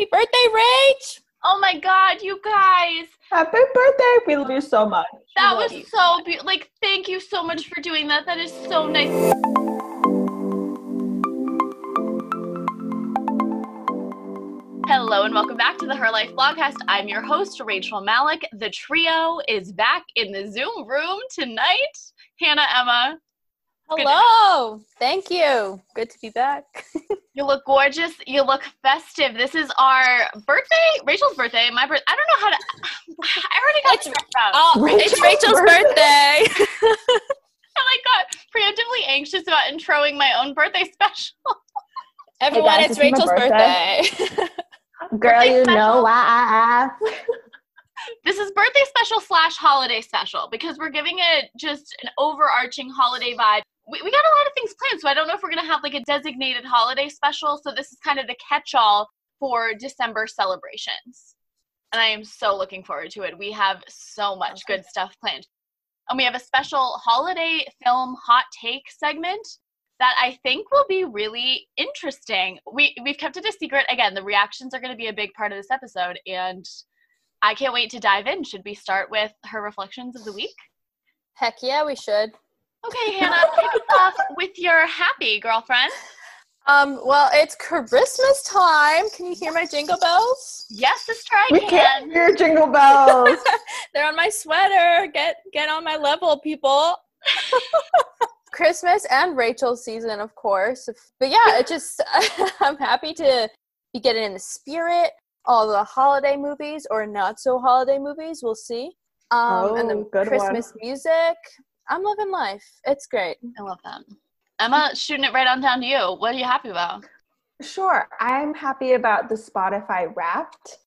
Happy birthday, Rach! Oh my god, you guys. Happy birthday. We love you so much. That was you. so beautiful. Like, thank you so much for doing that. That is so nice. Hello and welcome back to the Her Life Blogcast. I'm your host, Rachel Malik. The trio is back in the Zoom room tonight. Hannah, Emma, Good. Hello. Thank you. Good to be back. you look gorgeous. You look festive. This is our birthday, Rachel's birthday. My birthday. I don't know how to. I already got It's- stressed out. Oh, it's Rachel's birthday. I like got preemptively anxious about introing my own birthday special. Everyone, guys, it's it's Rachel's birthday. birthday. Girl, Birthday you special. know why. This is birthday special slash holiday special because we're giving it just an overarching holiday vibe. We, we got a lot of things planned, so I don't know if we're gonna have like a designated holiday special. So this is kind of the catch-all for December celebrations, and I am so looking forward to it. We have so much good stuff planned, and we have a special holiday film hot take segment that I think will be really interesting. We we've kept it a secret. Again, the reactions are going to be a big part of this episode, and I can't wait to dive in. Should we start with her reflections of the week? Heck yeah, we should. Okay, Hannah, kick us off with your happy girlfriend. Um, well, it's Christmas time. Can you hear my jingle bells? Yes, sister, I We can. can't hear jingle bells. They're on my sweater. Get get on my level, people. Christmas and Rachel's season, of course. But yeah, it just I'm happy to be getting in the spirit. All the holiday movies or not so holiday movies, we'll see. Um, and Oh, the good Christmas music. I'm loving life. It's great. I love that. Emma, shooting it right on down to you. What are you happy about? Sure. I'm happy about the Spotify Wrapped.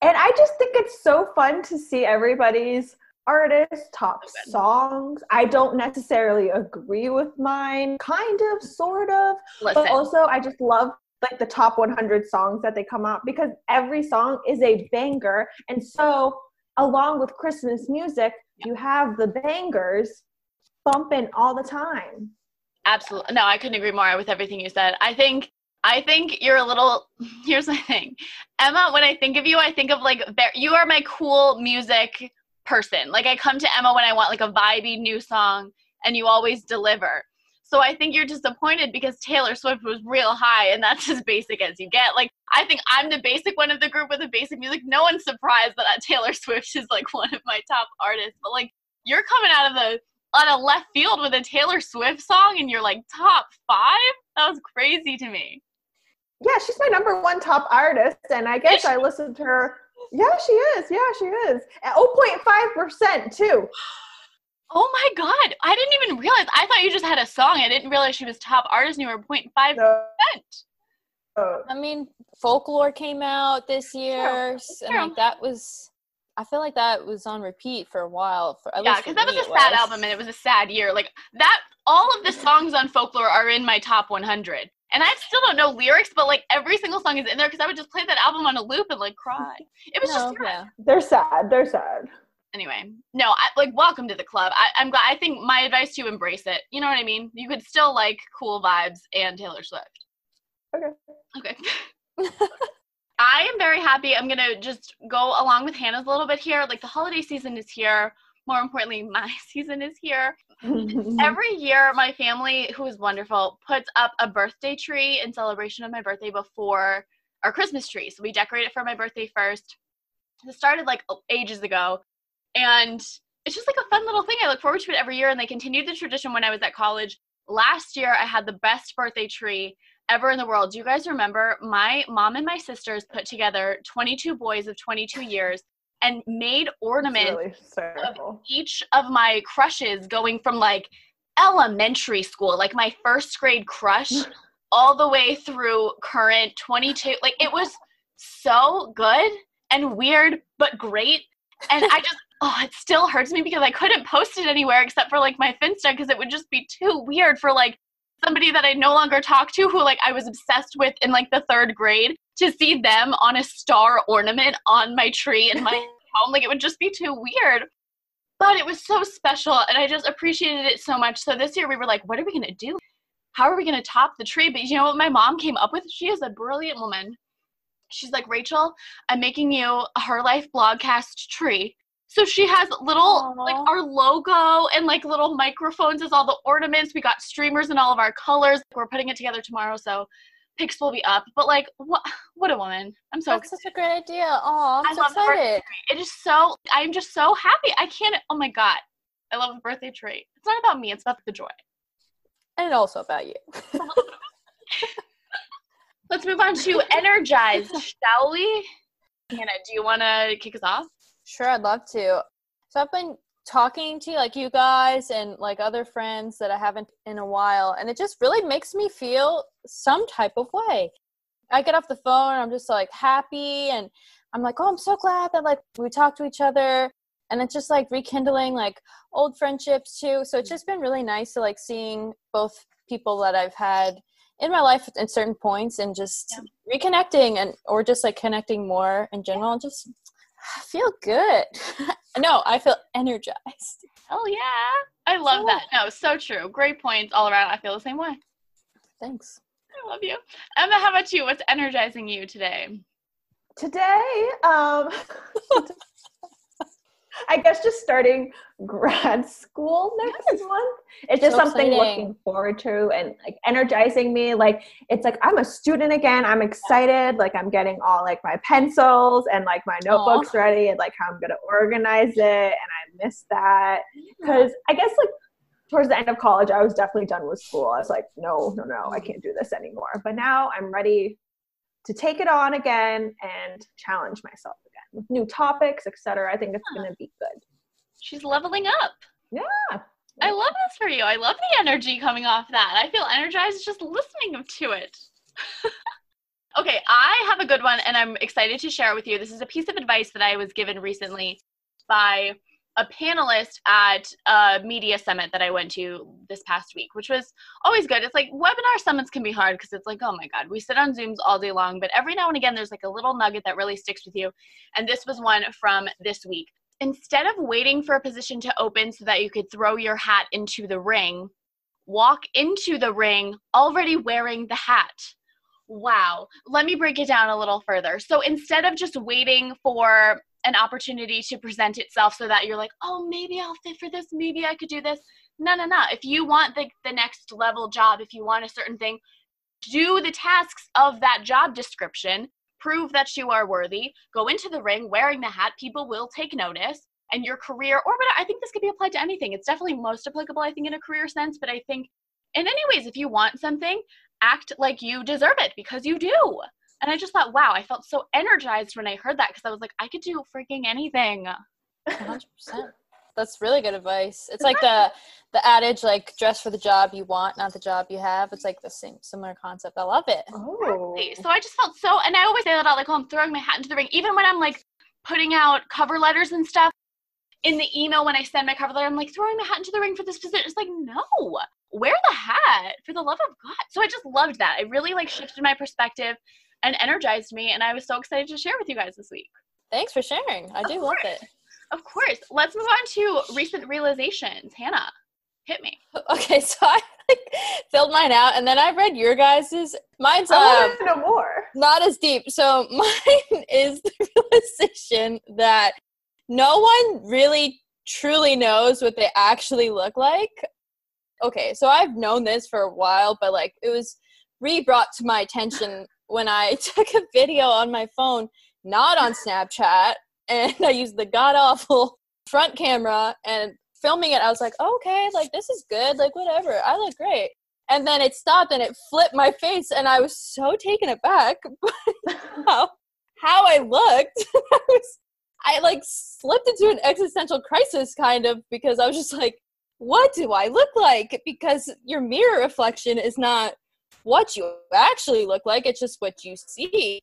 And I just think it's so fun to see everybody's artists, top So songs. I don't necessarily agree with mine, kind of, sort of. Listen, But also, I just love like the top 100 songs that they come out because every song is a banger. And so, along with Christmas music, you have the bangers bumping all the time. absolutely. No, I couldn't agree more with everything you said. I think. I think you're a little. Here's my thing, Emma. When I think of you, I think of like you are my cool music person. Like I come to Emma when I want like a vibey new song, and you always deliver. So I think you're disappointed because Taylor Swift was real high, and that's as basic as you get. Like I think I'm the basic one of the group with the basic music. No one's surprised that Taylor Swift is like one of my top artists, but like you're coming out of the on a left field with a Taylor Swift song, and you're like top five. That was crazy to me. Yeah, she's my number one top artist, and I guess I listened to her. Yeah, she is. Yeah, she is. At 0.5% too. Oh my god, I didn't even realize. I thought you just had a song. I didn't realize she was top artist, and you were 0.5 So, percent. uh, I mean, folklore came out this year, It's and true. like that was. I feel like that was on repeat for a while. For at Yeah, because that was a it sad album, and it was a sad year. Like that, all of the songs on Folklore are in my top 100, and I still don't know lyrics, but like every single song is in there because I would just play that album on a loop and like cry. It was no, just sad. yeah. they're sad. They're sad. anyway no I, like welcome to the club I, i'm glad i think my advice to you embrace it you know what i mean you could still like cool vibes and taylor swift Okay. okay i am very happy. I'm gonna just go along with hannah's a little bit here. Like the holiday season is here. More importantly my season is here. Every year my family who is wonderful puts up a birthday tree in celebration of my birthday before our christmas tree. So we decorate it for my birthday first. It started like ages ago. And it's just like a fun little thing. I look forward to it every year. And they continued the tradition when i was at college. Last year i had the best birthday tree ever in the world do you guys remember my mom and my sisters put together 22 boys of 22 years and made ornaments really hysterical. each of my crushes going from like elementary school, like my first grade crush, all the way through current 22. Like it was so good and weird, but great. And I just, oh, it still hurts me because I couldn't post it anywhere except for like my Finsta because it would just be too weird for like somebody that I no longer talk to who like I was obsessed with in like the third grade to see them on a star ornament on my tree in my home. Like it would just be too weird. But it was so special and I just appreciated it so much. So this year we were like, what are we gonna do? How are we gonna top the tree? But you know what my mom came up with? She is a brilliant woman. she's like, Rachel, I'm making you a Her Life blogcast tree. So she has little Aw. like our logo and like little microphones as all the ornaments. We got streamers in all of our colors. We're putting it together tomorrow, so pics will be up. But like, what? What a woman! I'm so That's such a great idea. Oh, I'm I so love the birthday excited. It is so. I'm just so happy. I can't. Oh my god, I love the birthday tree. It's not about me. It's about the joy. And also about you. Let's move on to energized, shall we? Hannah, do you want to kick us off? Sure, I'd love to. So I've been talking to like you guys and like other friends that I haven't in a while, and it just really makes me feel some type of way. I get off the phone, I'm just like happy, and I'm like, oh, I'm so glad that like we talked to each other, and it's just like rekindling like old friendships too. So it's mm. just been really nice to like seeing both people that I've had in my life at certain points and just reconnecting and or just like connecting more in general and just I feel good. no, I feel energized. Hell yeah. I love So- that. No, so true. Great points all around. I feel the same way. Thanks. I love you. Emma, how about you? What's energizing you today? Today, um, I guess just starting grad school next month. It's just So something exciting. looking forward to and like energizing me. Like it's like I'm a student again. I'm excited. Like I'm getting all like my pencils and like my notebooks ready and like how I'm gonna organize it. And I miss that because I guess like towards the end of college, I was definitely done with school. I was like, no, no, no, I can't do this anymore. But now I'm ready to take it on again and challenge myself new topics, etc. I think it's Huh. going to be good. She's leveling up. Yeah. I love this for you. I love the energy coming off that. I feel energized just listening to it. okay, I have a good one and I'm excited to share it with you. This is a piece of advice that I was given recently by a panelist at a media summit that I went to this past week, which was always good. It's like webinar summits can be hard because it's like, oh my God, we sit on Zooms all day long, but every now and again, there's like a little nugget that really sticks with you. And this was one from this week. Instead of waiting for a position to open so that you could throw your hat into the ring, walk into the ring already wearing the hat. Wow. Let me break it down a little further. So instead of just waiting for an opportunity to present itself so that you're like, oh, maybe I'll fit for this, maybe I could do this. No, no, no. If you want the, the next level job, if you want a certain thing, do the tasks of that job description, prove that you are worthy, go into the ring wearing the hat, people will take notice, and your career, or whatever, I think this could be applied to anything. It's definitely most applicable, I think, in a career sense, but I think in any ways, if you want something, act like you deserve it because you do. And I just thought, wow, I felt so energized when I heard that because I was like, I could do freaking anything. 100%. That's really good advice. It's like the the adage like dress for the job you want, not the job you have. It's like the same similar concept. I love it. Oh. Exactly. So I just felt so, and I always say that out like, oh, I'm throwing my hat into the ring. Even when I'm like putting out cover letters and stuff in the email when I send my cover letter, I'm like throwing my hat into the ring for this position. It's like, no, wear the hat for the love of God. So I just loved that. It really like shifted my perspective and energized me, and I was so excited to share with you guys this week. Thanks for sharing. I Of do love it. Of course. Let's move on to recent realizations. Hannah, hit me. Okay, so I like filled mine out and then I read your guys's. Mine's I uh, want to know more. not as deep. So mine is the realization that no one really truly knows what they actually look like. Okay, so I've known this for a while, but like it was re brought to my attention when I took a video on my phone, not on Snapchat, and I used the god awful front camera and filming it. I was like, okay, like this is good, like whatever, I look great. And then it stopped and it flipped my face, and I was so taken aback how, how I looked. I was, I like slipped into an existential crisis kind of because I was just like, what do I look like? Because your mirror reflection is not what you actually look like, it's just what you see.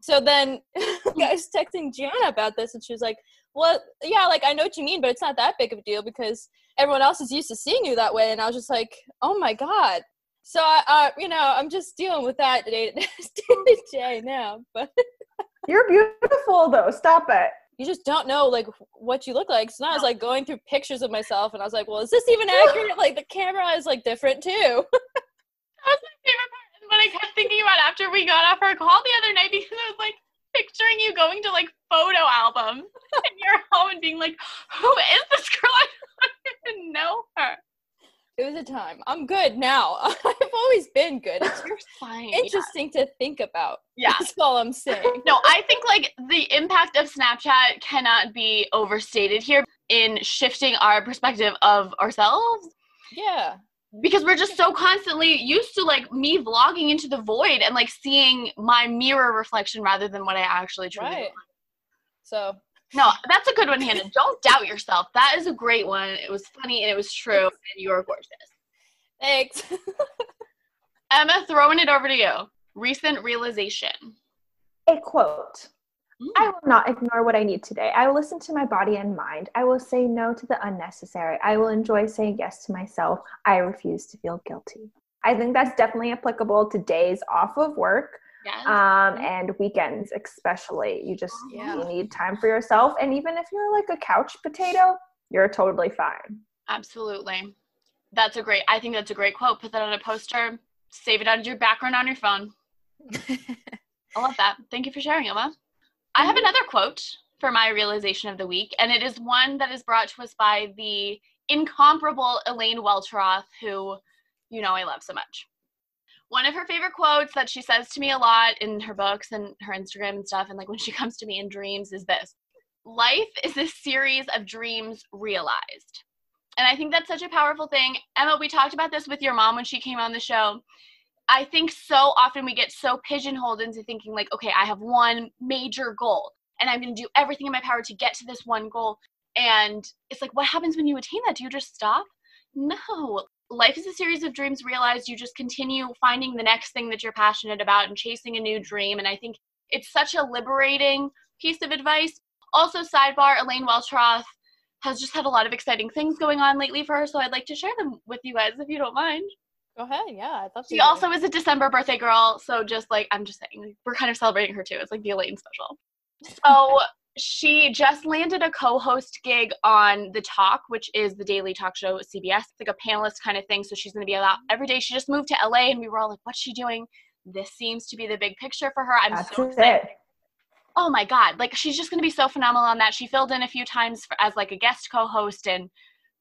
So then I was texting Gianna about this, and she was like, well, yeah, like I know what you mean, but it's not that big of a deal because everyone else is used to seeing you that way. And I was just like, oh my God. So, I, uh, you know, I'm just dealing with that day to day now. But You're beautiful though. Stop it. you just don't know like what you look like. So now I was like going through pictures of myself, and I was like, well, is this even accurate? Like the camera is like different too. That was my favorite part. And what I kept thinking about after we got off our call the other night because I was like picturing you going to like photo albums in your home and being like, "Who is this girl? I don't even know her." It was a time. I'm good now. I've always been good. It's You're fine. interesting to think about. Yeah. That's all I'm saying. No, I think like the impact of Snapchat cannot be overstated here in shifting our perspective of ourselves Yeah. Because we're just so constantly used to like me vlogging into the void and like seeing my mirror reflection rather than what I actually truly Right. So No, that's a good one, Hannah. Don't doubt yourself. That is a great one. It was funny and it was true, and you are gorgeous. thanks. Emma, throwing it over to you. Recent realization. A quote. I will not ignore what I need today. I will listen to my body and mind. I will say no to the unnecessary. I will enjoy saying yes to myself. I refuse to feel guilty. I think that's definitely applicable to days off of work Yes. um, and weekends, especially. You just Yeah. you need time for yourself. And even if you're like a couch potato, you're totally fine. Absolutely. That's a great, I think that's a great quote. Put that on a poster, save it as your background on your phone. I love that. Thank you for sharing, Emma. I have another quote for my realization of the week, and it is one that is brought to us by the incomparable Elaine Welteroth, who you know I love so much. One of her favorite quotes that she says to me a lot in her books and her Instagram and stuff, and like when she comes to me in dreams, is this Life is a series of dreams realized. And I think that's such a powerful thing. Emma, we talked about this with your mom when she came on the show. I think so often we get so pigeonholed into thinking, like, okay, I have one major goal and I'm going to do everything in my power to get to this one goal. And it's like, what happens when you attain that? Do you just stop? No. Life is a series of dreams realized. You just continue finding the next thing that you're passionate about and chasing a new dream. And I think it's such a liberating piece of advice. Also, sidebar Elaine Welteroth has just had a lot of exciting things going on lately for her. So I'd like to share them with you guys if you don't mind. Go ahead. Yeah, I thought She also is a December birthday girl, so just like I'm just saying, like, we're kind of celebrating her too. It's like the Elaine special. So she just landed a co-host gig on The Talk, which is the daily talk show at CBS, like a panelist kind of thing. So she's going to be out every day. She just moved to LA, and we were all like, "What's she doing?" This seems to be the big picture for her. I'm That's so excited. it. Oh my god! Like she's just going to be so phenomenal on that. She filled in a few times for, as like a guest co-host and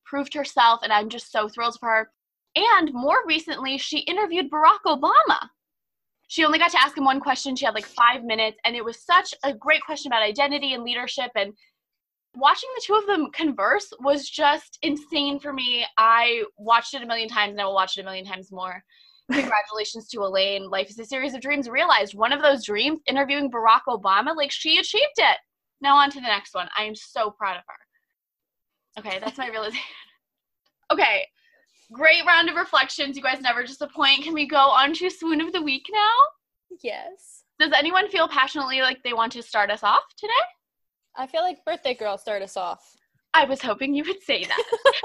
proved herself, and I'm just so thrilled for her. And more recently, she interviewed Barack Obama. She only got to ask him one question. She had like five minutes, and it was such a great question about identity and leadership. And watching the two of them converse was just insane for me. I watched it a million times, and I will watch it a million times more. Congratulations to Elaine. Life is a series of dreams realized. One of those dreams, interviewing Barack Obama, like she achieved it. Now on to the next one. I am so proud of her. Okay, that's my realization. Okay, great round of reflections. You guys never disappoint. Can we go on to swoon of the week now? Yes. Does anyone feel passionately like they want to start us off today? I feel like birthday girl start us off. I was hoping you would say that.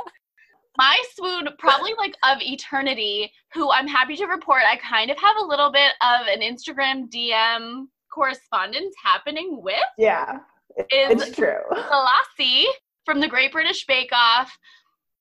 My swoon, probably like of eternity, who I'm happy to report I kind of have a little bit of an Instagram DM correspondence happening with Yeah, is it's true. Selassie from the Great British Bake Off.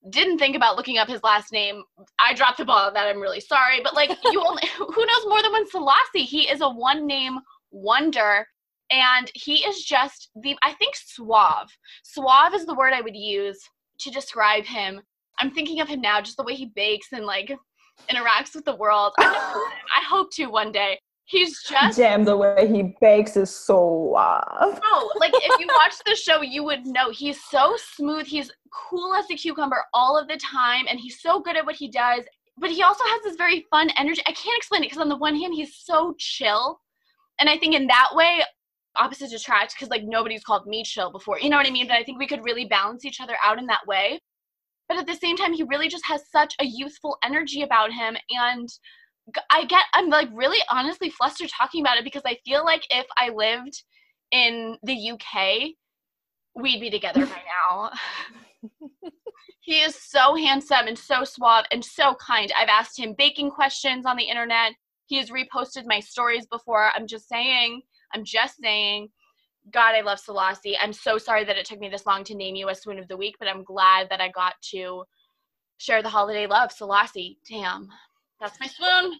Didn't think about looking up his last name. I dropped the ball on that. I'm really sorry. But like you only who knows more than one Selassie? He is a one name wonder. And he is just the I think suave. Suave is the word I would use to describe him. I'm thinking of him now, just the way he bakes and like interacts with the world. I, I hope to one day. He's just Damn, the way he bakes is so suave. no, like if you watch the show, you would know he's so smooth. He's cool as a cucumber all of the time, and he's so good at what he does. But he also has this very fun energy. I can't explain it because on the one hand, he's so chill, and I think in that way, opposites attract because like nobody's called me chill before. You know what I mean? But I think we could really balance each other out in that way. But at the same time, he really just has such a youthful energy about him, and I get I'm like really honestly flustered talking about it because I feel like if I lived in the UK, we'd be together by now. he is so handsome and so suave and so kind. I've asked him baking questions on the internet. He has reposted my stories before. I'm just saying, I'm just saying. God, I love Selassie. I'm so sorry that it took me this long to name you a swoon of the week, but I'm glad that I got to share the holiday love. Selassie, damn. That's my spoon.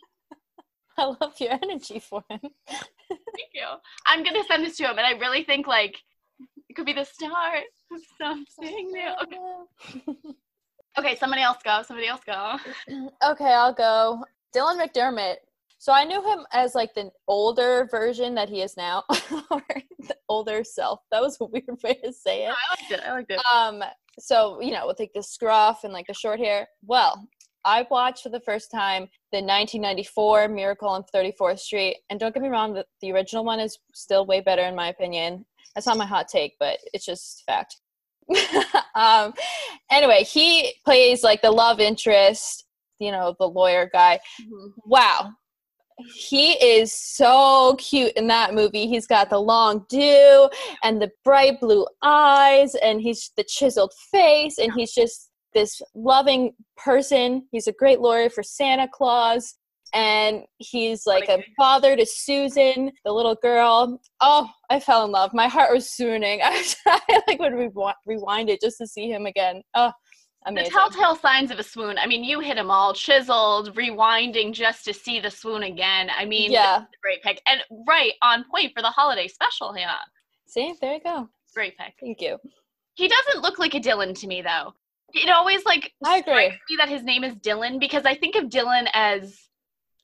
I love your energy for him. Thank you. I'm gonna send this to him, and I really think like it could be the start of something new. Okay. okay, somebody else go. Somebody else go. okay, I'll go. Dylan McDermott. So I knew him as like the older version that he is now, or the older self. That was a weird way to say it. I liked it. I liked it. Um, so you know, with like the scruff and like the short hair. Well, I watched for the first time the 1994 Miracle on 34th Street, and don't get me wrong, the, the original one is still way better in my opinion. That's not my hot take, but it's just fact. um, anyway, he plays like the love interest, you know, the lawyer guy. Mm-hmm. Wow. He is so cute in that movie. He's got the long do and the bright blue eyes, and he's the chiseled face, and he's just this loving person. He's a great lawyer for Santa Claus. And he's like a father to Susan, the little girl. Oh, I fell in love. My heart was swooning. I, I like would re- rewind it just to see him again. Oh, amazing. The telltale signs of a swoon. I mean, you hit them all. Chiseled, rewinding just to see the swoon again. I mean, yeah, great pick and right on point for the holiday special, Hannah. See, there you go. Great pick. Thank you. He doesn't look like a Dylan to me, though it always like I agree. me that his name is Dylan because I think of Dylan as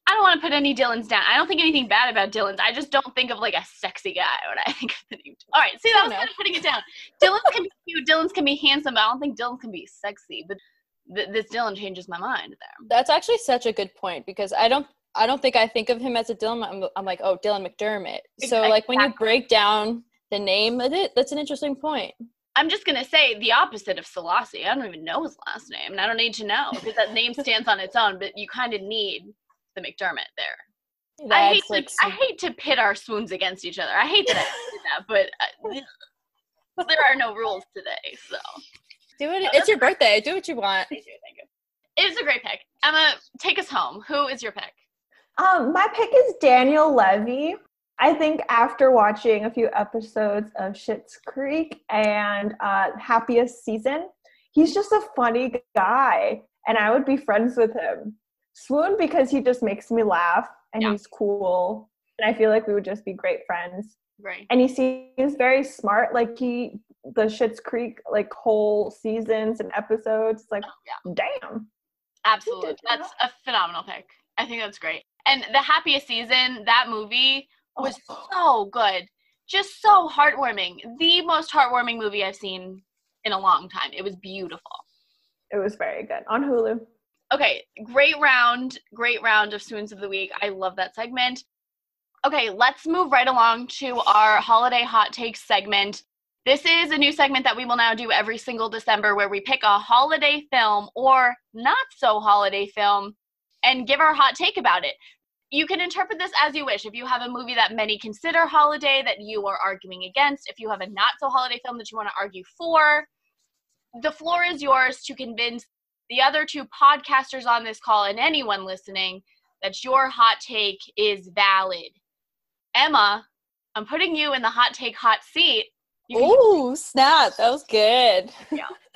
I don't want to put any Dylans down. I don't think anything bad about Dylans. I just don't think of like a sexy guy when I think of the name. All right, see, that was kind of putting it down. Dylans can be cute. Dylans can be handsome, but I don't think Dylan can be sexy. But th- this Dylan changes my mind there. That's actually such a good point because I don't. I don't think I think of him as a Dylan. I'm, I'm like, oh, Dylan McDermott. So, exactly. like, when you break down the name of it, that's an interesting point. I'm just gonna say the opposite of Selassie. I don't even know his last name, and I don't need to know because that name stands on its own. But you kind of need the McDermott there. That's I hate like to some... I hate to pit our swoons against each other. I hate that I that, but uh, there are no rules today. So do it. It's your birthday. Do what you want. Thank you. Thank you. It's a great pick. Emma, take us home. Who is your pick? Um, my pick is Daniel Levy. I think after watching a few episodes of Schitt's Creek and uh, Happiest Season, he's just a funny guy, and I would be friends with him. Swoon because he just makes me laugh and yeah. he's cool, and I feel like we would just be great friends. Right. And he seems very smart. Like he, the Schitt's Creek, like whole seasons and episodes. Like, oh, yeah. damn. Absolutely, that's a phenomenal pick. I think that's great. And the happiest season, that movie was oh. so good. Just so heartwarming. The most heartwarming movie I've seen in a long time. It was beautiful. It was very good on Hulu. Okay, great round, great round of Swoons of the Week. I love that segment. Okay, let's move right along to our holiday hot takes segment. This is a new segment that we will now do every single December where we pick a holiday film or not so holiday film and give our hot take about it you can interpret this as you wish. If you have a movie that many consider holiday that you are arguing against, if you have a not so holiday film that you want to argue for, the floor is yours to convince the other two podcasters on this call and anyone listening that your hot take is valid. Emma, I'm putting you in the hot take hot seat. Oh, snap. That was good. Yeah.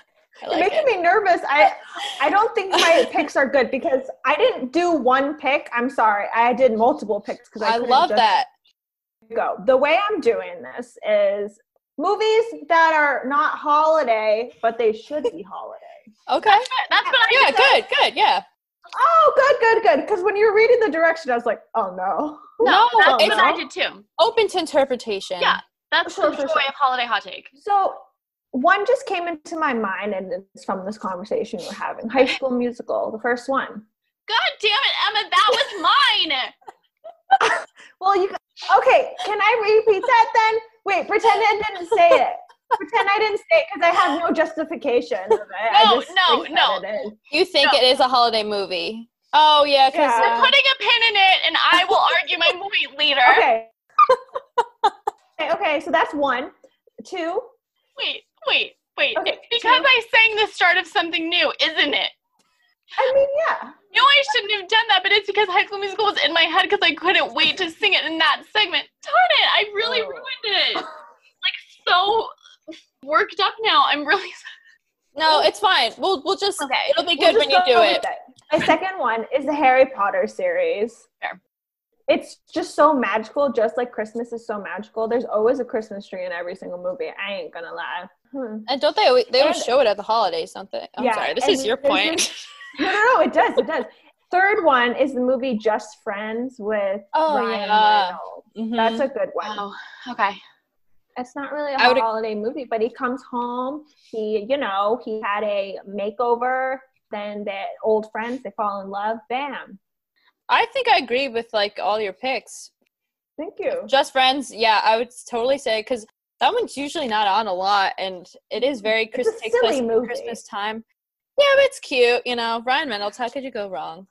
Like making it. me nervous. I I don't think my picks are good because I didn't do one pick. I'm sorry. I did multiple picks because I, I love that. Go. The way I'm doing this is movies that are not holiday, but they should be holiday. Okay. That's, that's what I Yeah, good, good, yeah. Oh, good, good, good. Because when you're reading the direction, I was like, oh no. No, that's oh, what I did too. Open to interpretation. Yeah, that's sure, the sure, joy sure. of holiday hot take. So one just came into my mind and it's from this conversation we're having. High school musical the first one. God damn it emma that was mine! Well you okay can i repeat that then? Wait pretend i didn't say it. Pretend i didn't say it because i have no justification of it. no no no. you think no. it is a holiday movie? Oh yeah because yeah. we're putting a pin in it and i will argue my movie later. Okay okay. Okay so that's one. Two. Wait Wait, wait. Okay, because I sang the start of something new, isn't it? I mean, yeah. No, I shouldn't have done that, but it's because High School Musical was in my head because I couldn't wait to sing it in that segment. Darn it! I really oh. ruined it. like so worked up now. I'm really. No, it's fine. We'll we'll just okay. It'll be good we'll when you do it. it. My second one is the Harry Potter series. Fair. it's just so magical, just like Christmas is so magical. There's always a Christmas tree in every single movie. I ain't gonna lie. Hmm. And don't they always, they always And- show it at the holidays, don't they? I'm Yeah, sorry, this is your point. this- No, no, no, it does, it does. Third one is the movie Just Friends with Oh, Ryan yeah. Reynolds. Mhm. That's a good one. Oh, okay. It's not really a holiday movie, but he comes home. He, you know, he had a makeover. Then the old friends, they fall in love. Bam. I think I agree with like all your picks. Thank you. Just Friends, yeah, I would totally say because that one's usually not on a lot, and it is very It's Christmas takes place silly at movie. Christmas time. Yeah, but it's cute, you know. Ryan Reynolds, how could you go wrong?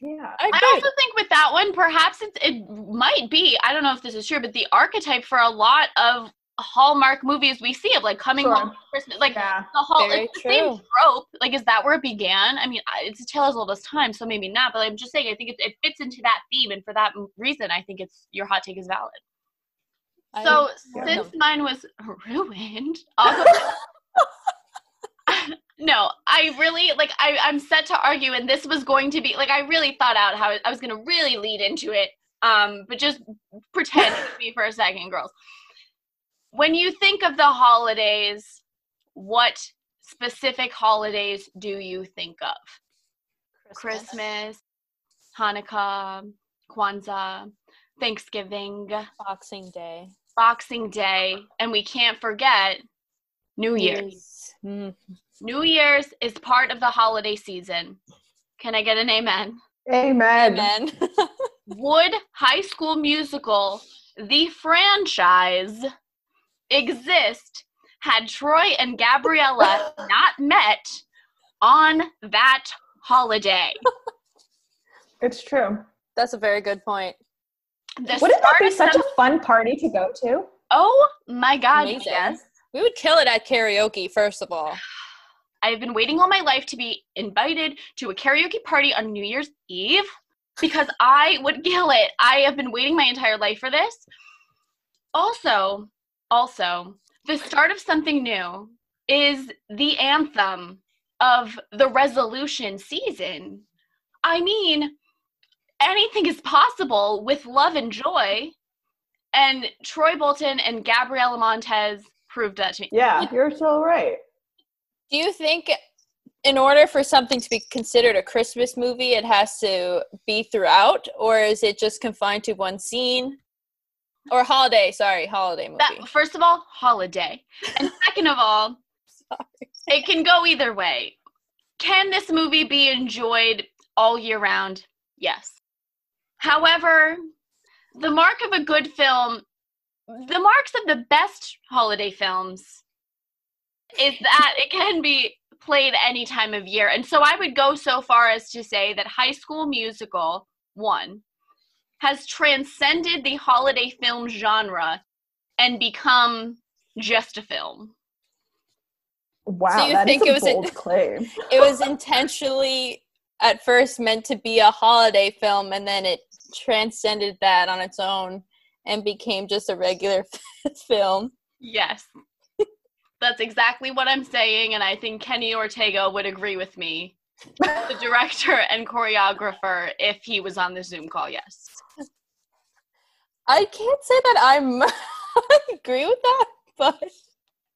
Yeah. I I also think with that one, perhaps it, it might be, I don't know if this is true, but the archetype for a lot of Hallmark movies we see of like coming Sure. home for Christmas, like Yeah. the whole Very it's the same trope. Like, is that where it began? I mean, it's a tale as old as time, so maybe not. But I'm just saying, I think it, it fits into that theme, and for that reason, I think it's your hot take is valid. I So agree. since mine was ruined, I'll go. no, I really like. I I'm set to argue, and this was going to be like I really thought out how I was going to really lead into it. Um, but just pretend with me for a second, girls. When you think of the holidays, what specific holidays do you think of? Christmas, Hanukkah, Kwanzaa, Thanksgiving, Boxing Day, Boxing Day, and we can't forget New Year's. Mm. New Year's is part of the holiday season. Can I get an amen? Amen. Amen. Would High School Musical, the franchise, exist had Troy and Gabriella not met on that holiday? It's true. That's a very good point. The Wouldn't that be such some- a fun party to go to? Oh my god, Amazing. yes. We would kill it at karaoke, first of all. I've been waiting all my life to be invited to a karaoke party on New Year's Eve because I would kill it. I have been waiting my entire life for this. Also, also, the start of something new is the anthem of the resolution season. I mean, anything is possible with love and joy. And Troy Bolton and Gabriella Montez proved that to me. Yeah, you're so right. Do you think, in order for something to be considered a Christmas movie, it has to be throughout, or is it just confined to one scene? Or holiday, sorry, holiday movie. That, first of all, holiday. And second of all, Sorry. it can go either way. Can this movie be enjoyed all year round? Yes. However, the mark of a good film, the marks of the best holiday films, is that it can be played any time of year. And so I would go so far as to say that High School Musical, one, has transcended the holiday film genre and become just a film. Wow, you that is think a it was a- bold claim. it was intentionally at first meant to be a holiday film, and then it transcended that on its own and became just a regular film. Yes. That's exactly what I'm saying, and I think Kenny Ortega would agree with me, the director and choreographer, if he was on the Zoom call. Yes. I can't say that I'm I agree with that, but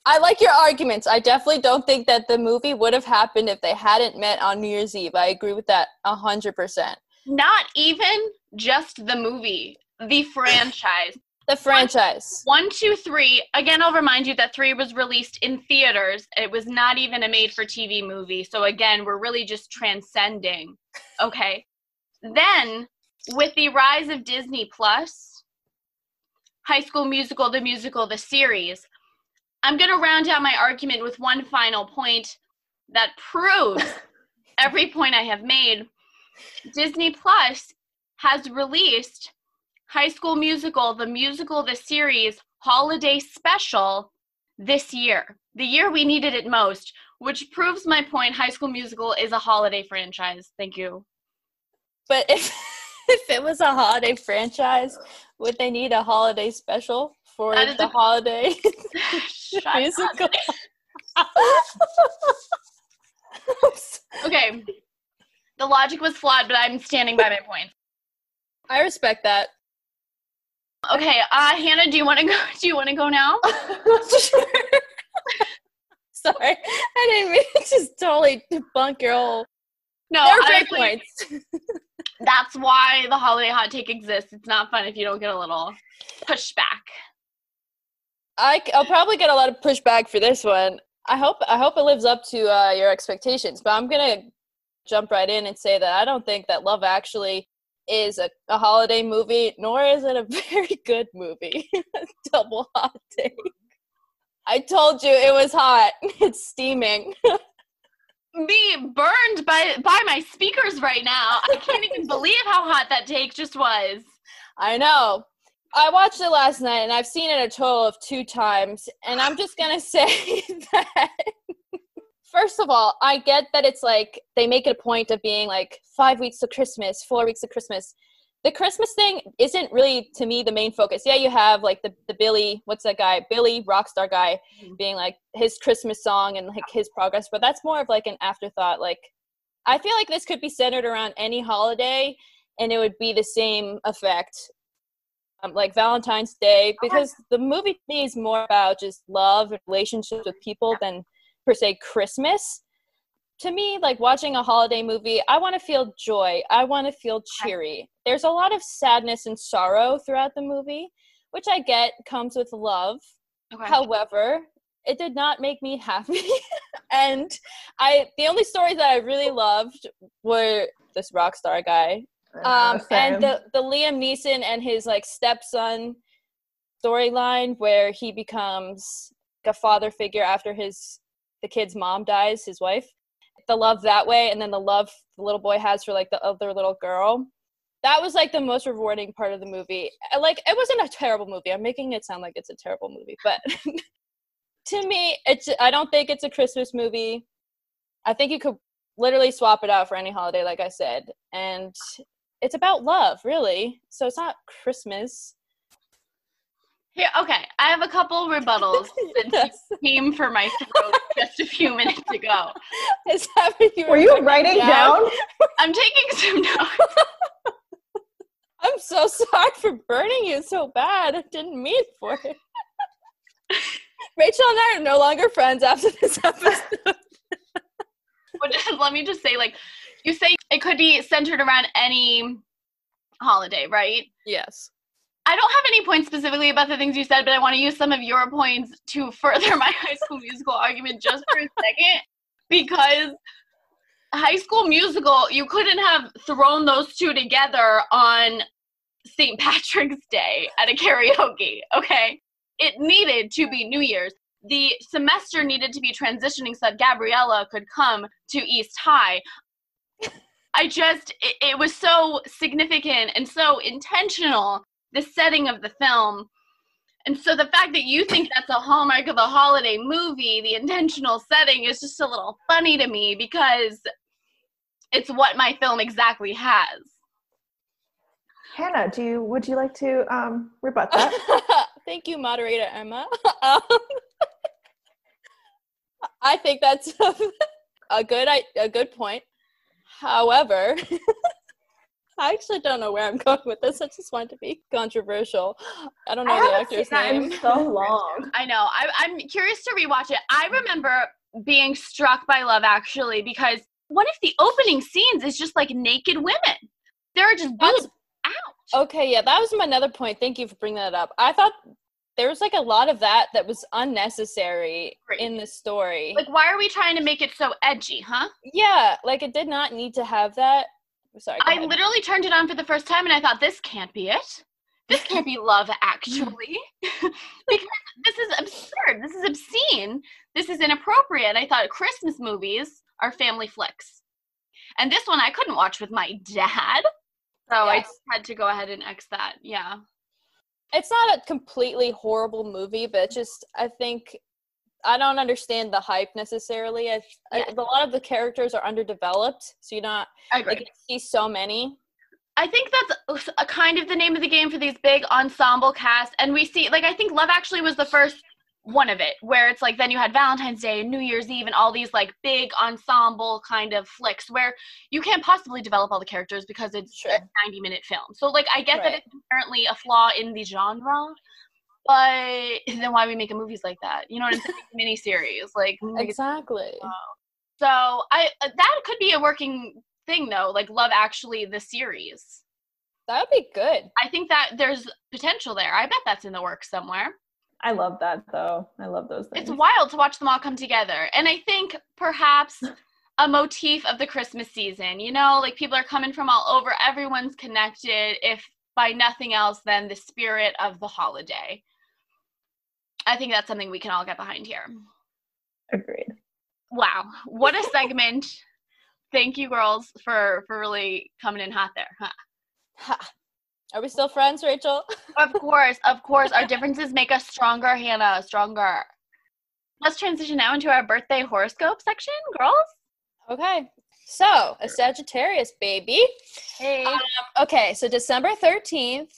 I like your arguments. I definitely don't think that the movie would have happened if they hadn't met on New Year's Eve. I agree with that a hundred percent. Not even just the movie, the franchise. The franchise. One, two, three. Again, I'll remind you that three was released in theaters. It was not even a made for TV movie. So, again, we're really just transcending. Okay. Then, with the rise of Disney Plus, High School Musical, the musical, the series, I'm going to round out my argument with one final point that proves every point I have made. Disney Plus has released High School Musical, the musical, the series, holiday special this year, the year we needed it most, which proves my point. High School Musical is a holiday franchise. Thank you. But if if it was a holiday franchise, would they need a holiday special for the a- holiday musical? Okay. The logic was flawed, but I'm standing by my point. I respect that. Okay, uh, Hannah, do you want to go? Do you want to go now? Sorry, I didn't mean to just totally debunk your whole. No, They're great points. that's why the holiday hot take exists. It's not fun if you don't get a little pushback. I, will probably get a lot of pushback for this one. I hope I hope it lives up to uh, your expectations. But I'm gonna jump right in and say that I don't think that Love Actually is a, a holiday movie, nor is it a very good movie. Double hot take. I told you it was hot. It's steaming. Me burned by by my speakers right now. I can't even believe how hot that take just was. I know. I watched it last night and I've seen it a total of two times. And I'm just going to say that, first of all, I get that it's like they make it a point of being like five weeks to Christmas, four weeks to Christmas. The Christmas thing isn't really to me the main focus. Yeah, you have like the, the Billy, what's that guy? Billy, rockstar guy, Mhm. being like his Christmas song and like his progress, but that's more of like an afterthought. Like, I feel like this could be centered around any holiday and it would be the same effect um, like Valentine's Day because the movie to me is more about just love and relationships with people than per se Christmas. To me, like watching a holiday movie, I want to feel joy. I want to feel cheery. There's a lot of sadness and sorrow throughout the movie, which I get comes with love. Okay. However, it did not make me happy. and I the only stories that I really loved were this rock star guy um and the the liam neeson and his like stepson storyline where he becomes a father figure after his the kid's mom dies his wife the love that way and then the love the little boy has for like the other little girl. That was like the most rewarding part of the movie. Like it wasn't a terrible movie. I'm making it sound like it's a terrible movie but to me it's i don't think it's a christmas movie. I think you could literally swap it out for any holiday like i said and it's about love really. So it's not christmas Here, okay, I have a couple rebuttals since Yes. you came for my throat just a few minutes ago. Is that what you Were you putting writing down? I'm taking some notes. i'm so sorry for burning you so bad i didn't mean for it rachel and i are no longer friends after this episode But just, let me just say, like, you say it could be centered around any holiday, right? yes I don't have any points specifically about the things you said, but I want to use some of your points to further my high school musical argument just for a second. Because high school musical, you couldn't have thrown those two together on St. Patrick's Day at a karaoke, okay? It needed to be New Year's. The semester needed to be transitioning so that Gabriella could come to East High. I just, it, it was so significant and so intentional the setting of the film. And so the fact that you think that's a hallmark of a holiday movie, the intentional setting is just a little funny to me because it's what my film exactly has. Hannah, do you would you like to um, rebut that? Thank you, moderator Emma. Um, I think that's a good i- a good point. However, I actually don't know where I'm going with this. I just want to be controversial. I don't know I the haven't seen actor's that name. in so long. I know. I, I'm curious to rewatch it. I remember being struck by Love Actually because one of the opening scenes is just like naked women. There are just That's- boobs out. Okay, yeah, that was my another point. Thank you for bringing that up. I thought there was like a lot of that that was unnecessary Right. in the story. Like, why are we trying to make it so edgy, huh? yeah, like it did not need to have that. Sorry. I literally turned it on for the first time and I thought, this can't be it. This can't be love, actually. because this is absurd. This is obscene. This is inappropriate. I thought Christmas movies are family flicks. And this one I couldn't watch with my dad. So I just had to go ahead and X that. Yeah. it's not a completely horrible movie, but just I think I don't understand the hype necessarily. I, I, Yeah. a lot of the characters are underdeveloped, so you're not I agree. like you see so many. I think that's a kind of the name of the game for these big ensemble casts. And we see, like, I think Love Actually was the first one of it where it's like then you had valentine's day and new year's eve and all these like big ensemble kind of flicks where you can't possibly develop all the characters because it's Sure. a 90 minute film so like i get that Right. it's inherently a flaw in the genre but then why we making movies like that you know what i'm saying mini series like Exactly. so i uh, that could be a working thing though like love actually the series That would be good. i think that there's potential there i bet that's in the works somewhere I love that though. I love those things. it's wild to watch them all come together. And I think perhaps a motif of the Christmas season, you know, like people are coming from all over, everyone's connected, if by nothing else than the spirit of the holiday. I think that's something we can all get behind here. Agreed. Wow, what a segment. Thank you girls for for really coming in hot there. Huh. Ha. Are we still friends, Rachel? Of course, of course. Our differences make us stronger, Hannah, stronger. Let's transition now into our birthday horoscope section, girls. Okay. So, a Sagittarius baby. Hey. Um, okay, so December 13th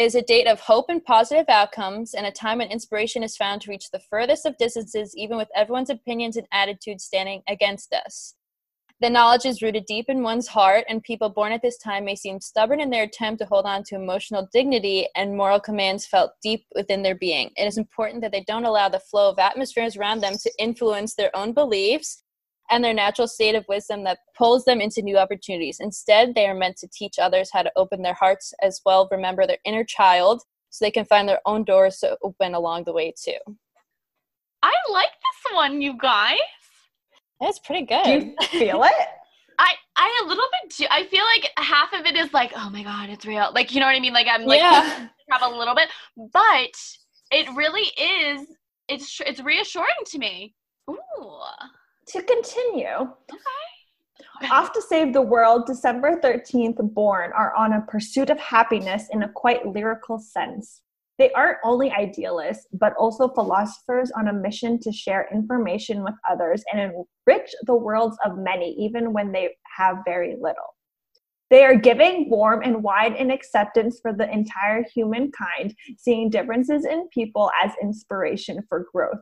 is a date of hope and positive outcomes and a time when inspiration is found to reach the furthest of distances, even with everyone's opinions and attitudes standing against us. The knowledge is rooted deep in one's heart, and people born at this time may seem stubborn in their attempt to hold on to emotional dignity and moral commands felt deep within their being. It is important that they don't allow the flow of atmospheres around them to influence their own beliefs and their natural state of wisdom that pulls them into new opportunities. Instead, they are meant to teach others how to open their hearts as well, remember their inner child, so they can find their own doors to open along the way too. I like this one, you guys. That's pretty Do good. you feel it? I I a little bit too. I feel like half of it is like, oh my god, it's real. Like you know what I mean? Like I'm like yeah. have a little bit, but it really is. It's it's reassuring to me. Ooh. To continue, Okay. Off to Save the World, December 13th born are on a pursuit of happiness in a quite lyrical sense. They aren't only idealists, but also philosophers on a mission to share information with others and enrich the worlds of many, even when they have very little. They are giving, warm, and wide in acceptance for the entire humankind, seeing differences in people as inspiration for growth.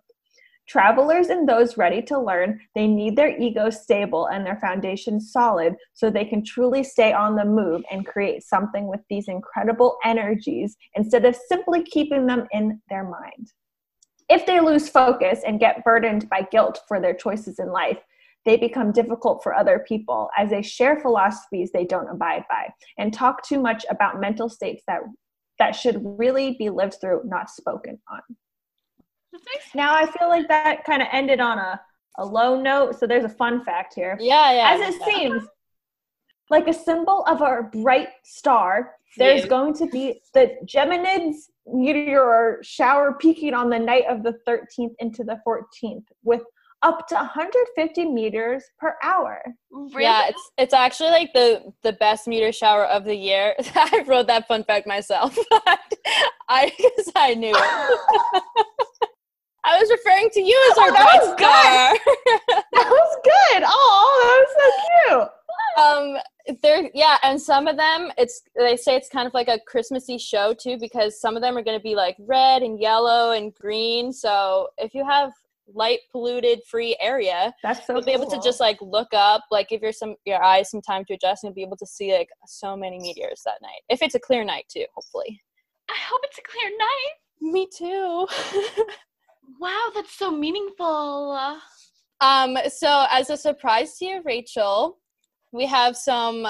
Travelers and those ready to learn, they need their ego stable and their foundation solid so they can truly stay on the move and create something with these incredible energies instead of simply keeping them in their mind. If they lose focus and get burdened by guilt for their choices in life, they become difficult for other people as they share philosophies they don't abide by and talk too much about mental states that that should really be lived through, not spoken on. This Now I feel like that kind of ended on a, a low note. So there's a fun fact here. Yeah, yeah. As it seems, like a symbol of a bright star, there's Yeah. going to be the Geminids meteor shower peaking on the night of the 13th into the 14th with up to 150 meteors per hour. really. Yeah, it's it's actually like the the best meteor shower of the year. I wrote that fun fact myself. I because I knew it. I was referring to you as our Oh, that was good. That was good. Oh, that was so cute. um there yeah and some of them it's they say it's kind of like a christmassy show too because some of them are going to be like red and yellow and green so if you have light polluted free area That's so you'll be able to just like look up like give your some your eyes some time to adjust and be able to see like so many meteors that night if it's a clear night too hopefully I hope it's a clear night. me too Wow, that's so meaningful. Um, so as a surprise to you, Rachel, we have some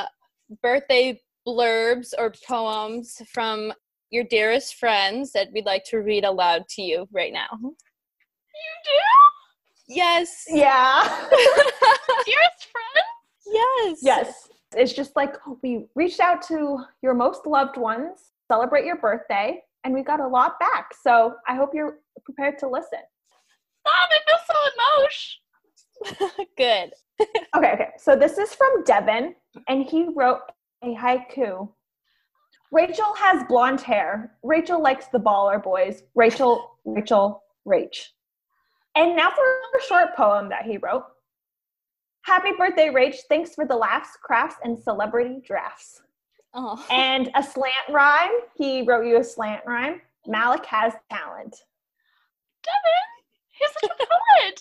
birthday blurbs or poems from your dearest friends that we'd like to read aloud to you right now. You do? Yes. yeah. dearest friend. yes. Yes. It's just like we reached out to your most loved ones, celebrate your birthday, and we got a lot back. So I hope you're prepared to listen. Stop! I feel so emotional. Good. Okay, okay. So this is from Devin, and he wrote a haiku. Rachel has blonde hair. Rachel likes the baller boys. Rachel, Rachel, Rach. And now for a short poem that he wrote. Happy birthday, Rach. Thanks for the laughs, crafts, and celebrity drafts. Oh. And a slant rhyme. He wrote you a slant rhyme. Malik has talent. Devin, he's such a poet.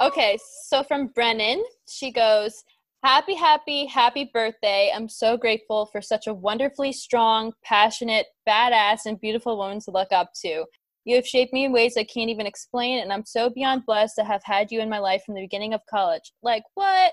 okay, so from Brennan, she goes, Happy, happy, happy birthday. I'm so grateful for such a wonderfully strong, passionate, badass, and beautiful woman to look up to. You have shaped me in ways I can't even explain, and I'm so beyond blessed to have had you in my life from the beginning of college. Like, what?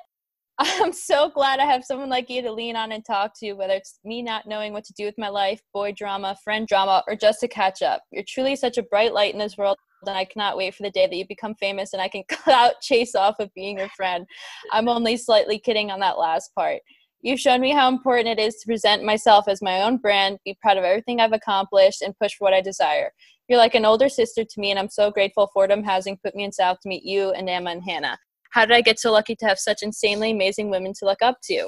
I'm so glad I have someone like you to lean on and talk to, whether it's me not knowing what to do with my life, boy drama, friend drama, or just to catch up. You're truly such a bright light in this world, and I cannot wait for the day that you become famous and I can clout chase off of being your friend. I'm only slightly kidding on that last part. You've shown me how important it is to present myself as my own brand, be proud of everything I've accomplished, and push for what I desire. You're like an older sister to me, and I'm so grateful Fordham Housing put me in South to meet you and Emma and Hannah. How did I get so lucky to have such insanely amazing women to look up to?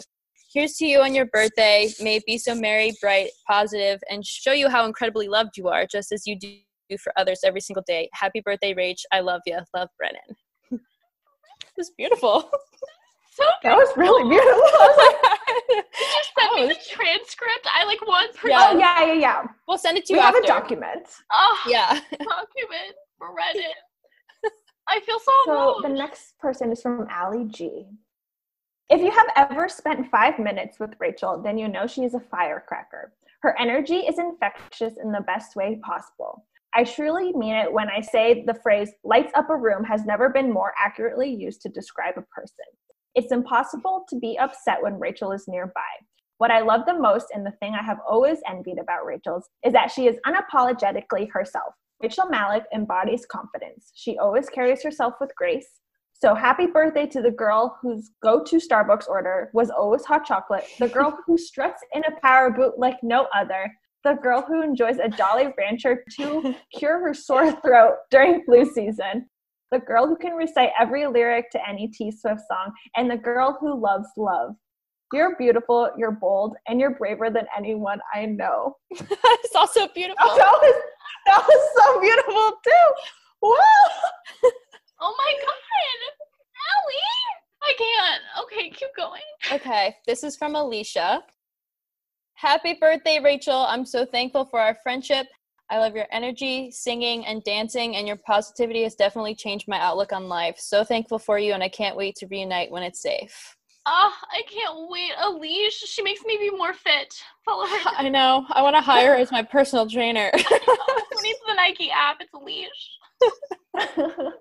Here's to you on your birthday. May it be so merry, bright, positive, and show you how incredibly loved you are, just as you do for others every single day. Happy birthday, Rach. I love you. Love, Brennan. It's beautiful. So That was really beautiful. Oh did you send me oh. the transcript? I like want proof. Yeah. oh yeah, yeah, yeah. We'll send it to you. We you have after. a document. Oh, Yeah. document. Read it. I feel so, So the next person is from Allie G. If you have ever spent five minutes with Rachel, then you know she is a firecracker. Her energy is infectious in the best way possible. I truly mean it when I say the phrase lights up a room has never been more accurately used to describe a person. It's impossible to be upset when Rachel is nearby. What I love the most and the thing I have always envied about Rachel's is that she is unapologetically herself. Rachel Malik embodies confidence. She always carries herself with grace. So happy birthday to the girl whose go-to Starbucks order was always hot chocolate, the girl who struts in a power boot like no other, the girl who enjoys a Jolly Rancher to cure her sore throat during flu season, the girl who can recite every lyric to any T Swift song, and the girl who loves love. You're beautiful, you're bold, and you're braver than anyone I know. it's also beautiful. Oh, that was that was so beautiful too. Wow. Oh my god. Allie! I can't. Okay, keep going. Okay, this is from Alicia. Happy birthday, Rachel. I'm so thankful for our friendship. I love your energy, singing, and dancing, and your positivity has definitely changed my outlook on life. So thankful for you, and I can't wait to reunite when it's safe. Ah, I can't wait. Elise, she makes me be more fit. Follow her. I know. I want to hire her as my personal trainer. Who needs the Nike app? It's Elise.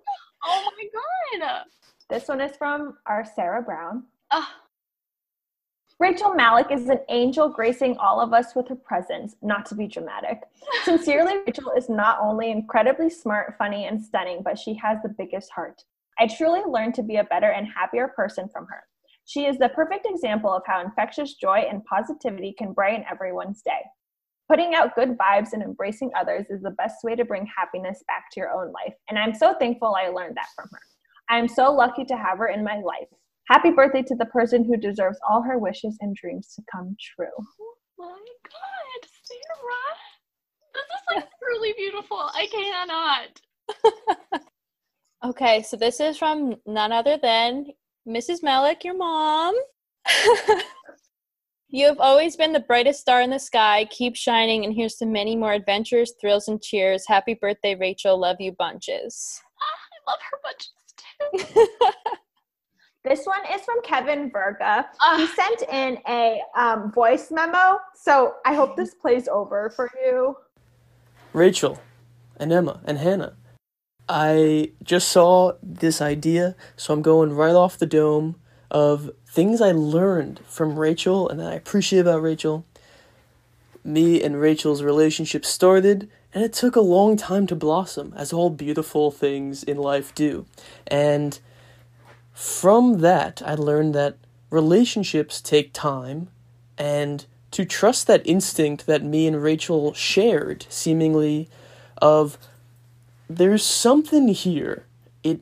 Oh my god. this one is from our Sarah Brown. Ah, Rachel Malik is an angel gracing all of us with her presence, not to be dramatic. Sincerely, Rachel is not only incredibly smart, funny, and stunning, but she has the biggest heart. I truly learned to be a better and happier person from her. She is the perfect example of how infectious joy and positivity can brighten everyone's day. Putting out good vibes and embracing others is the best way to bring happiness back to your own life, and I'm so thankful I learned that from her. I am so lucky to have her in my life. Happy birthday to the person who deserves all her wishes and dreams to come true. Oh my god, Sarah. This is like truly beautiful. I cannot. okay, so this is from none other than Mrs. Malik, your mom. you have always been the brightest star in the sky. Keep shining, and here's to many more adventures, thrills, and cheers. Happy birthday, Rachel. Love you bunches. Ah, I love her bunches too. This one is from Kevin Verga. He Ah, sent in a um, voice memo, so I hope this plays over for you. Rachel and Emma and Hannah. I just saw this idea, so I'm going right off the dome of things I learned from Rachel and that I appreciate about Rachel. Me and Rachel's relationship started, and it took a long time to blossom, as all beautiful things in life do. And from that, I learned that relationships take time, and to trust that instinct that me and Rachel shared, seemingly, of there's something here. It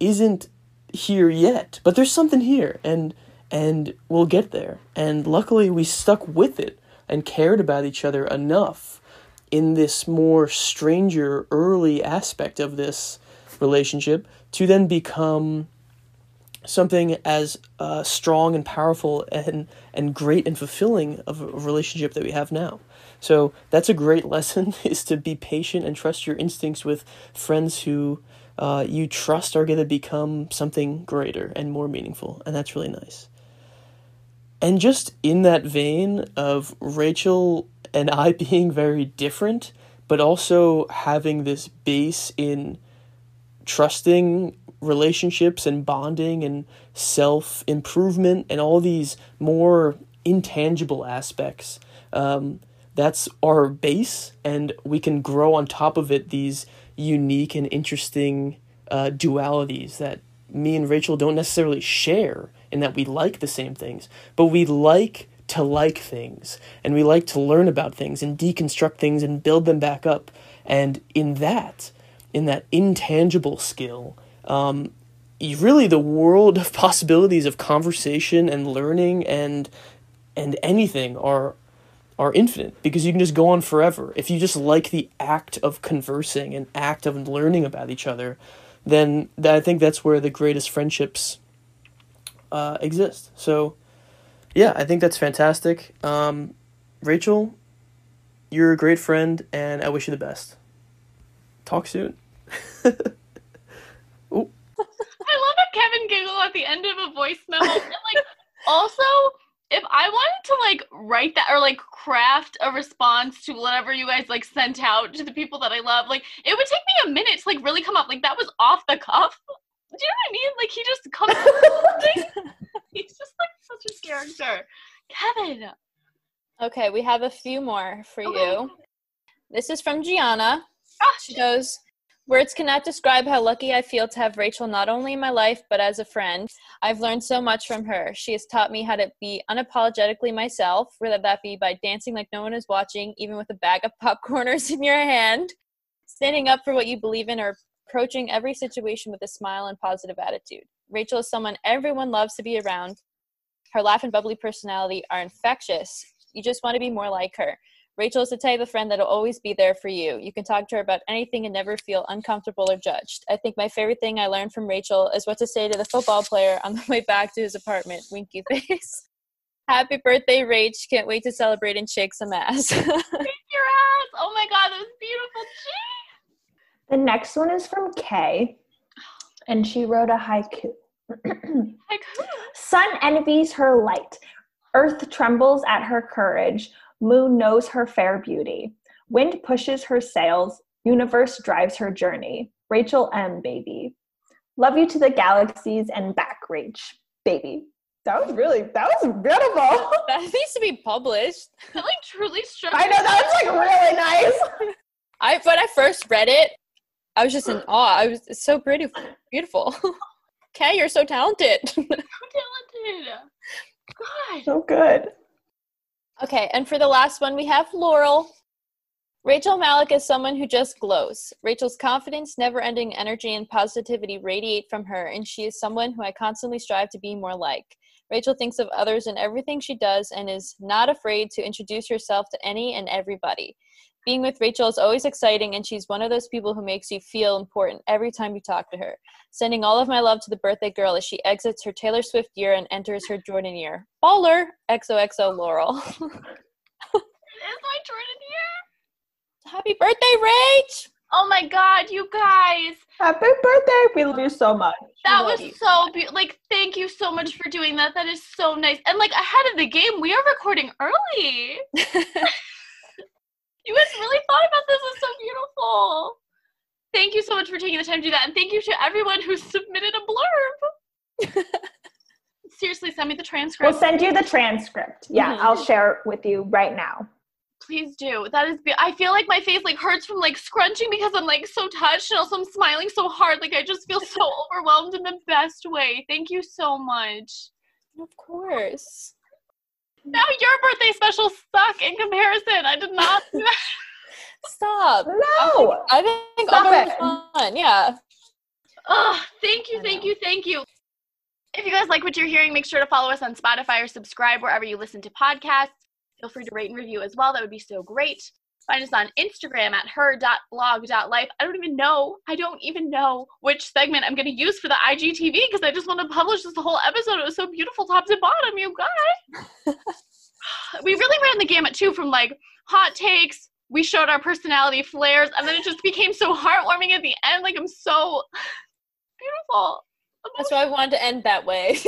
isn't here yet, but there's something here, and and we'll get there. And luckily, we stuck with it and cared about each other enough in this more stranger early aspect of this relationship to then become something as uh, strong and powerful and and great and fulfilling of a relationship that we have now. So that's a great lesson is to be patient and trust your instincts with friends who uh, you trust are going to become something greater and more meaningful, and that's really nice. And just in that vein of Rachel and I being very different, but also having this base in trusting relationships and bonding and self improvement and all these more intangible aspects. Um, that's our base, and we can grow on top of it these unique and interesting uh, dualities that me and Rachel don't necessarily share in that we like the same things, but we like to like things and we like to learn about things and deconstruct things and build them back up. And in that, in that intangible skill, um, really the world of possibilities of conversation and learning and and anything are are infinite because you can just go on forever. If you just like the act of conversing and act of learning about each other, then I think that's where the greatest friendships uh, exist. So, yeah, I think that's fantastic. Um, Rachel, you're a great friend, and I wish you the best. Talk soon. I love a Kevin giggle at the end of a voice memo. and like, also, if I wanted to like write that or like craft a response to whatever you guys like sent out to the people that I love, like it would take me a minute to like really come up. Like that was off the cuff. Do you know what I mean? Like he just comes. He's just like such a character. Kevin. Okay, we have a few more for okay. you. This is from Gianna. Oh, she goes, Words cannot describe how lucky I feel to have Rachel not only in my life, but as a friend. I've learned so much from her. She has taught me how to be unapologetically myself, whether that be by dancing like no one is watching, even with a bag of popcorners in your hand, standing up for what you believe in, or approaching every situation with a smile and positive attitude. Rachel is someone everyone loves to be around. Her laugh and bubbly personality are infectious. You just want to be more like her. Rachel is the type of friend that'll always be there for you. You can talk to her about anything and never feel uncomfortable or judged. I think my favorite thing I learned from Rachel is what to say to the football player on the way back to his apartment. Winky face. Happy birthday, Rach. Can't wait to celebrate and shake some ass. shake your ass. Oh my god, that was beautiful. Gee. The next one is from Kay, and she wrote a haiku. haiku. Sun envies her light. Earth trembles at her courage. Moon knows her fair beauty. Wind pushes her sails. Universe drives her journey. Rachel M. Baby. Love you to the galaxies and back, Rach. Baby. That was really, that was beautiful. That needs to be published. That like truly struck. I know, that was like really nice. I, when I first read it, I was just in awe. I was it's so pretty, beautiful. Kay, you're so talented. so talented. God. So good. Okay, and for the last one, we have Laurel. Rachel Malik is someone who just glows. Rachel's confidence, never ending energy, and positivity radiate from her, and she is someone who I constantly strive to be more like. Rachel thinks of others in everything she does and is not afraid to introduce herself to any and everybody. Being with Rachel is always exciting, and she's one of those people who makes you feel important every time you talk to her. Sending all of my love to the birthday girl as she exits her Taylor Swift year and enters her Jordan year. Baller! XOXO Laurel. it's my Jordan year. Happy birthday, Rach! Oh my god, you guys! Happy birthday! We love you so much. That was you. so beautiful. Like, thank you so much for doing that. That is so nice. And like ahead of the game, we are recording early. You guys really thought about this. It's so beautiful. Thank you so much for taking the time to do that. And thank you to everyone who submitted a blurb. Seriously, send me the transcript. We'll send you the transcript. Yeah, mm-hmm. I'll share it with you right now. Please do. That is. Be- I feel like my face like hurts from like scrunching because I'm like so touched, and also I'm smiling so hard. Like I just feel so overwhelmed in the best way. Thank you so much. Of course. Now your birthday special suck in comparison. I did not. Stop. No. I think, I think Stop it. fun. Yeah. Oh, thank you, thank you, thank you. If you guys like what you're hearing, make sure to follow us on Spotify or subscribe wherever you listen to podcasts. Feel free to rate and review as well. That would be so great. Find us on Instagram at her.blog.life. I don't even know. I don't even know which segment I'm going to use for the IGTV because I just want to publish this whole episode. It was so beautiful, top to bottom, you guys. we really ran the gamut too from like hot takes, we showed our personality flares, and then it just became so heartwarming at the end. Like I'm so beautiful. That's why I wanted to end that way.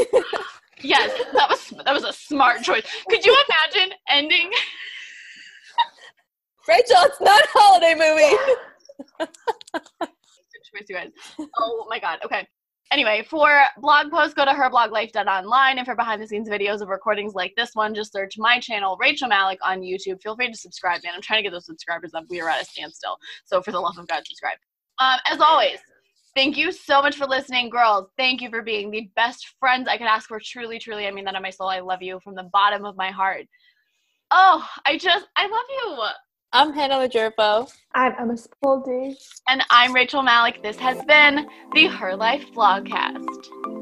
Yes, that was that was a smart choice. Could you imagine ending? Rachel, it's not a holiday movie. You guys. Oh my god. Okay. Anyway, for blog posts, go to herbloglife.online. And for behind the scenes videos of recordings like this one, just search my channel, Rachel Malik, on YouTube. Feel free to subscribe, man. I'm trying to get those subscribers up. We are at a standstill. So for the love of God, subscribe. Um, as always, thank you so much for listening, girls. Thank you for being the best friends I could ask for. Truly, truly, I mean that in my soul. I love you from the bottom of my heart. Oh, I just, I love you. I'm Hannah Lajerpo. I'm Emma Spoldy. And I'm Rachel Malik. This has been the Her Life Vlogcast.